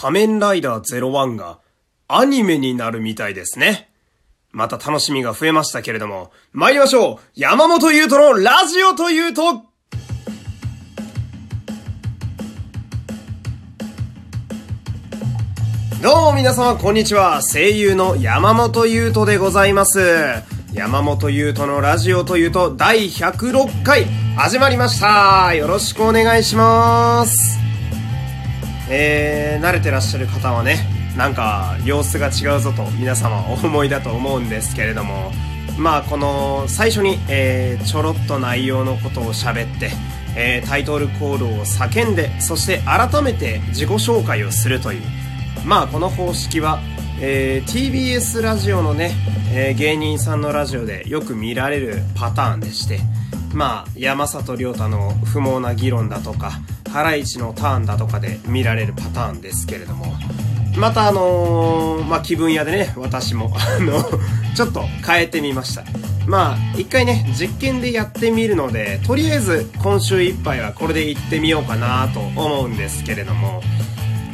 仮面ライダー01がアニメになるみたいですね。また楽しみが増えましたけれども、参りましょう山本優斗のラジオというとどうも皆様こんにちは。声優の山本優斗でございます。山本優斗のラジオというと第106回始まりました。よろしくお願いします。えー、慣れてらっしゃる方はね、なんか様子が違うぞと皆様お思いだと思うんですけれども、まあこの最初に、えー、ちょろっと内容のことを喋って、えー、タイトルコールを叫んで、そして改めて自己紹介をするという、まあこの方式は、えー、TBS ラジオのね、えー、芸人さんのラジオでよく見られるパターンでして、まあ山里亮太の不毛な議論だとか、ハライチのターンだとかで見られるパターンですけれども、またあのー、まあ、気分屋でね、私も、あの、ちょっと変えてみました。まあ、一回ね、実験でやってみるので、とりあえず今週いっぱいはこれで行ってみようかなと思うんですけれども、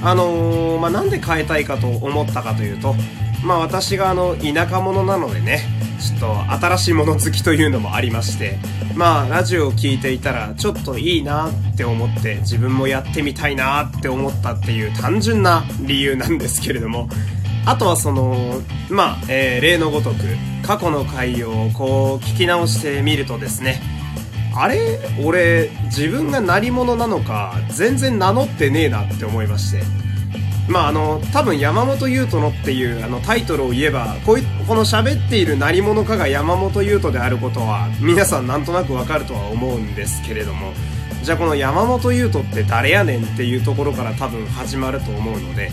あのー、まあ、なんで変えたいかと思ったかというと、まあ、私があの、田舎者なのでね、ちょっと新しいもの好きというのもありまして、まあ、ラジオを聴いていたら、ちょっといいなって思って、自分もやってみたいなって思ったっていう単純な理由なんですけれども、あとはその、まあ、えー、例のごとく、過去の回をこう聞き直してみるとですね、あれ？俺、自分が何者なのか、全然名乗ってねえなって思いまして。まああの、多分山本優斗のっていうあのタイトルを言えば、こい、この喋っている何者かが山本優斗であることは、皆さんなんとなくわかるとは思うんですけれども、じゃあこの山本優斗って誰やねんっていうところから多分始まると思うので、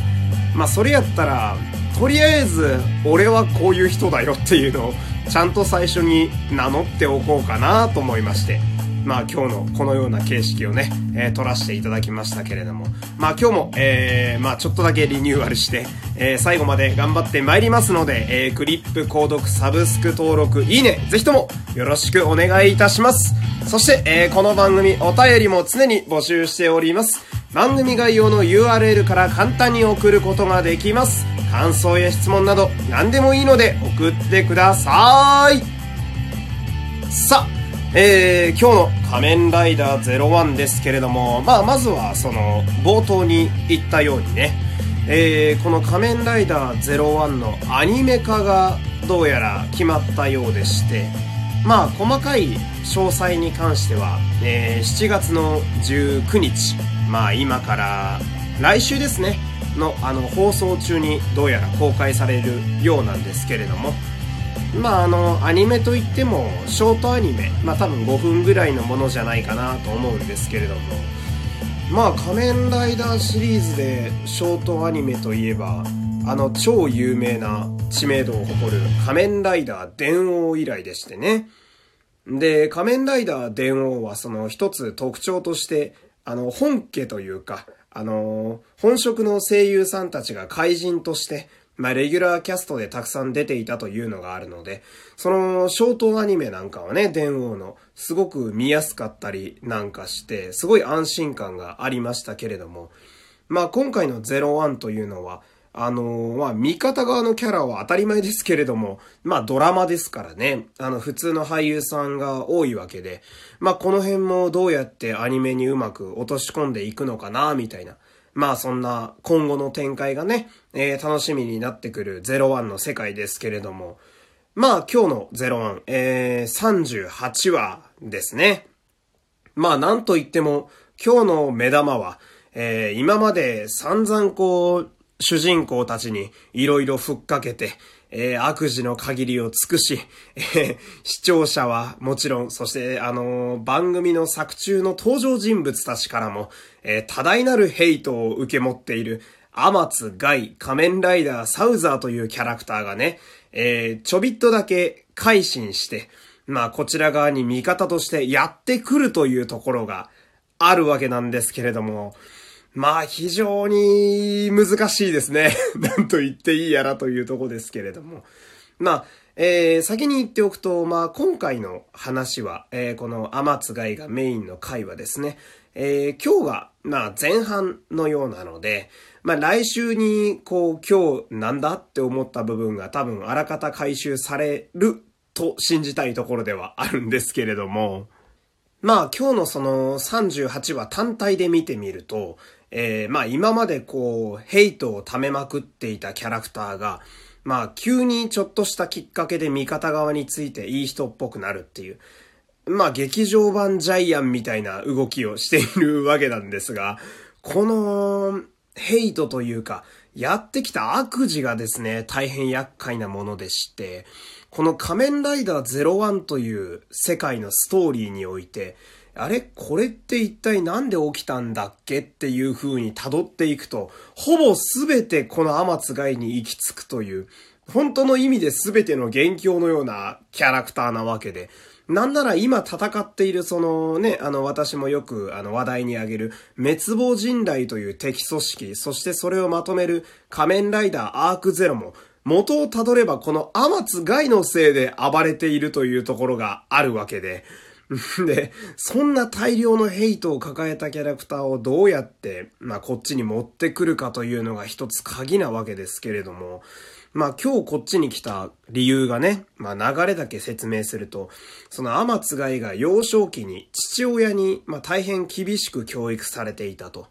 まあそれやったら、とりあえず、俺はこういう人だよっていうのを、ちゃんと最初に名乗っておこうかなと思いまして、まあ今日のこのような形式をね、えー、撮らせていただきましたけれども、まあ今日も、えー、まあちょっとだけリニューアルして、えー、最後まで頑張ってまいりますので、えー、クリップ、購読、サブスク登録、いいね、ぜひともよろしくお願いいたします。そして、えー、この番組お便りも常に募集しております。番組概要の URL から簡単に送ることができます。感想や質問など何でもいいので送ってください。さあ、えー、今日の仮面ライダー01ですけれども、まあ、まずはその、冒頭に言ったようにね、えー、この仮面ライダー01のアニメ化がどうやら決まったようでして、まあ、細かい詳細に関しては、えー、7月の19日、まあ、今から来週ですね、の、あの、放送中にどうやら公開されるようなんですけれども、まああの、アニメといっても、ショートアニメ、まあ多分5分ぐらいのものじゃないかなと思うんですけれども、まあ仮面ライダーシリーズでショートアニメといえば、あの超有名な知名度を誇る仮面ライダー電王以来でしてね。で、仮面ライダー電王はその一つ特徴として、あの本家というか、あの、本職の声優さんたちが怪人としてまあ、レギュラーキャストでたくさん出ていたというのがあるので、その、ショートアニメなんかはね、電王の、すごく見やすかったりなんかして、すごい安心感がありましたけれども、まあ、今回の01というのは、あのー、まあ、味方側のキャラは当たり前ですけれども、まあ、ドラマですからね。あの、普通の俳優さんが多いわけで、まあ、この辺もどうやってアニメにうまく落とし込んでいくのかな、みたいな。まあそんな今後の展開がね、えー、楽しみになってくる01の世界ですけれども、まあ今日の01、えー、38話ですね。まあなんと言っても今日の目玉は、えー、今まで散々こう、主人公たちに色々ふっかけて、えー、悪事の限りを尽くし、えー、視聴者はもちろん、そして、あのー、番組の作中の登場人物たちからも、えー、多大なるヘイトを受け持っている、アマツ、ガイ、仮面ライダー、サウザーというキャラクターがね、えー、ちょびっとだけ改心して、まあ、こちら側に味方としてやってくるというところがあるわけなんですけれども、まあ、非常に難しいですね。なんと言っていいやらというとこですけれども。まあ、えー、先に言っておくと、まあ、今回の話は、えー、この天津貝がメインの回はですね、えー、今日が、まあ、前半のようなので、まあ、来週に、こう、今日なんだって思った部分が多分あらかた回収されると信じたいところではあるんですけれども、まあ、今日のその38話単体で見てみると、えー、まあ、今までこう、ヘイトを溜めまくっていたキャラクターが、まあ、急にちょっとしたきっかけで味方側についていい人っぽくなるっていう、まあ、劇場版ジャイアンみたいな動きをしているわけなんですが、この、ヘイトというか、やってきた悪事がですね、大変厄介なものでして、この仮面ライダー01という世界のストーリーにおいて、あれ？これって一体なんで起きたんだっけ？っていう風に辿っていくと、ほぼ全てこの天津貝に行き着くという、本当の意味で全ての元凶のようなキャラクターなわけで、なんなら今戦っているそのね、あの私もよくあの話題に挙げる滅亡人雷という敵組織、そしてそれをまとめる仮面ライダーアークゼロも元をたどればこの天津貝のせいで暴れているというところがあるわけで、で、そんな大量のヘイトを抱えたキャラクターをどうやって、まあこっちに持ってくるかというのが一つ鍵なわけですけれども、まあ今日こっちに来た理由がね、まあ流れだけ説明すると、その天津貝が幼少期に父親に、まあ大変厳しく教育されていたと。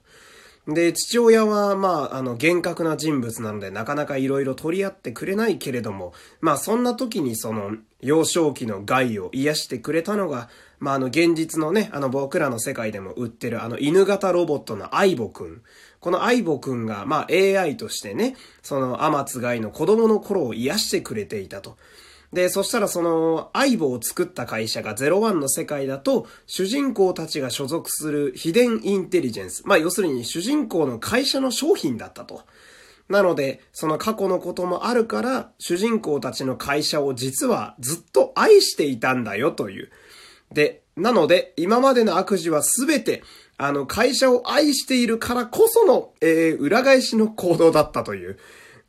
で、父親は、まあ、あの、厳格な人物なので、なかなか色々取り合ってくれないけれども、まあ、そんな時にその、幼少期の害を癒してくれたのが、まあ、あの、現実のね、あの、僕らの世界でも売ってる、あの、犬型ロボットのアイボくん。このアイボくんが、まあ、AI としてね、その、アマツガイの子供の頃を癒してくれていたと。で、そしたらその、相棒を作った会社が01の世界だと、主人公たちが所属する秘伝インテリジェンス。まあ、要するに主人公の会社の商品だったと。なので、その過去のこともあるから、主人公たちの会社を実はずっと愛していたんだよという。で、なので、今までの悪事はすべて、あの、会社を愛しているからこその、えー、裏返しの行動だったという。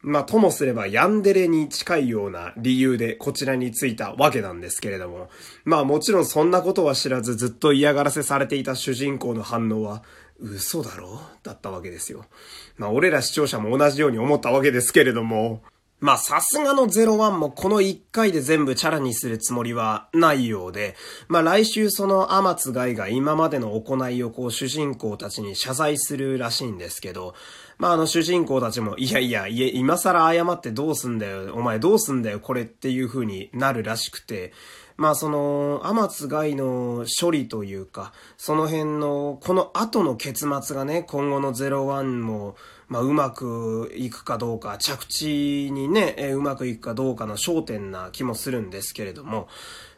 まあ、ともすればヤンデレに近いような理由でこちらに着いたわけなんですけれども。まあもちろんそんなことは知らずずっと嫌がらせされていた主人公の反応は、嘘だろ？だったわけですよ。まあ俺ら視聴者も同じように思ったわけですけれども。まあさすがの01もこの1回で全部チャラにするつもりはないようで、まあ来週その天津ガイが今までの行いをこう主人公たちに謝罪するらしいんですけど、まああの主人公たちも、いやいや、いえ、今更謝ってどうすんだよ、お前どうすんだよ、これっていう風になるらしくて、まあその、天津貝の処理というか、その辺の、この後の結末がね、今後の01も、まあ、うまくいくかどうか、着地にね、うまくいくかどうかの焦点な気もするんですけれども、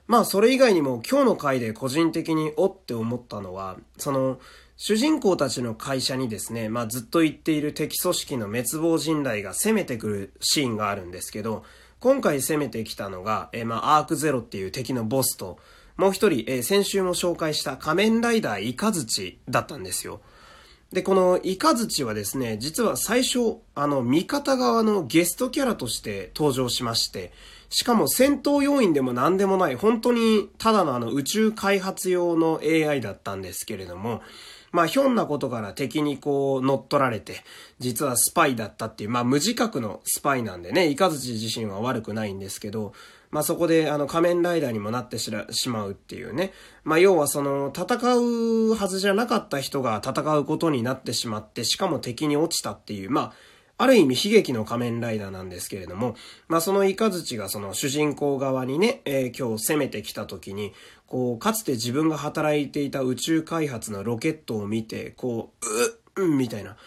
まあ、それ以外にも今日の回で個人的におって思ったのは、その、主人公たちの会社にですね、まあ、ずっと言っている敵組織の滅亡人雷が攻めてくるシーンがあるんですけど、今回攻めてきたのが、えー、まあ、アークゼロっていう敵のボスと、もう一人、えー、先週も紹介した仮面ライダーイカズチだったんですよ。で、このイカズチはですね、実は最初、あの、味方側のゲストキャラとして登場しまして、しかも戦闘要員でも何でもない、本当にただのあの宇宙開発用の AI だったんですけれども、まあ、ひょんなことから敵にこう乗っ取られて、実はスパイだったっていう、まあ、無自覚のスパイなんでね、イカズチ自身は悪くないんですけど、まあ、そこであの仮面ライダーにもなってしまうっていうね。まあ、要はその戦うはずじゃなかった人が戦うことになってしまって、しかも敵に落ちたっていう、まあ、ある意味悲劇の仮面ライダーなんですけれども、まあそのイカズチがその主人公側にね、えー、今日攻めてきた時に、こう、かつて自分が働いていた宇宙開発のロケットを見て、こう、うっ、みたいな、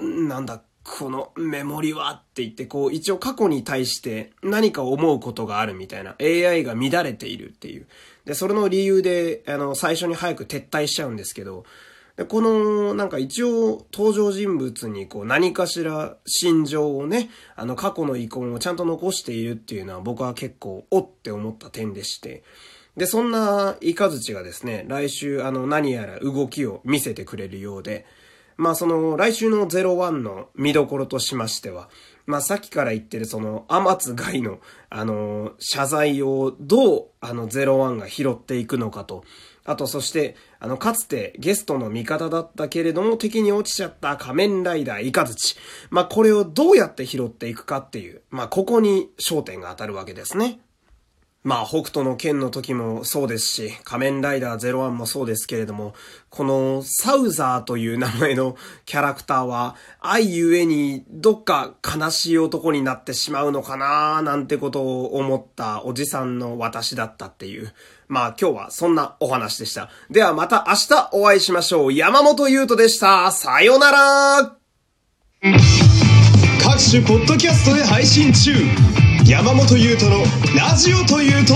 なんだ、このメモリはって言って、こう、一応過去に対して何か思うことがあるみたいな、AI が乱れているっていう。で、それの理由で、あの、最初に早く撤退しちゃうんですけど、で、この、なんか一応登場人物にこう何かしら心情をね、あの過去の遺恨をちゃんと残しているっていうのは僕は結構おって思った点でして、で、そんなイカズチがですね、来週あの何やら動きを見せてくれるようで、まあその来週の01の見どころとしましては、まあさっきから言ってるその天津外のあの謝罪をどうあの01が拾っていくのかと、あとそして、あのかつてゲストの味方だったけれども敵に落ちちゃった仮面ライダーイカズチ。まあこれをどうやって拾っていくかっていう、まあここに焦点が当たるわけですね。まあ、北斗の剣の時もそうですし、仮面ライダー01もそうですけれども、このサウザーという名前のキャラクターは、愛ゆえにどっか悲しい男になってしまうのかなーなんてことを思ったおじさんの私だったっていう。まあ今日はそんなお話でした。ではまた明日お会いしましょう。山本優斗でした。さよなら各種ポッドキャストで配信中山本優斗のラジオというと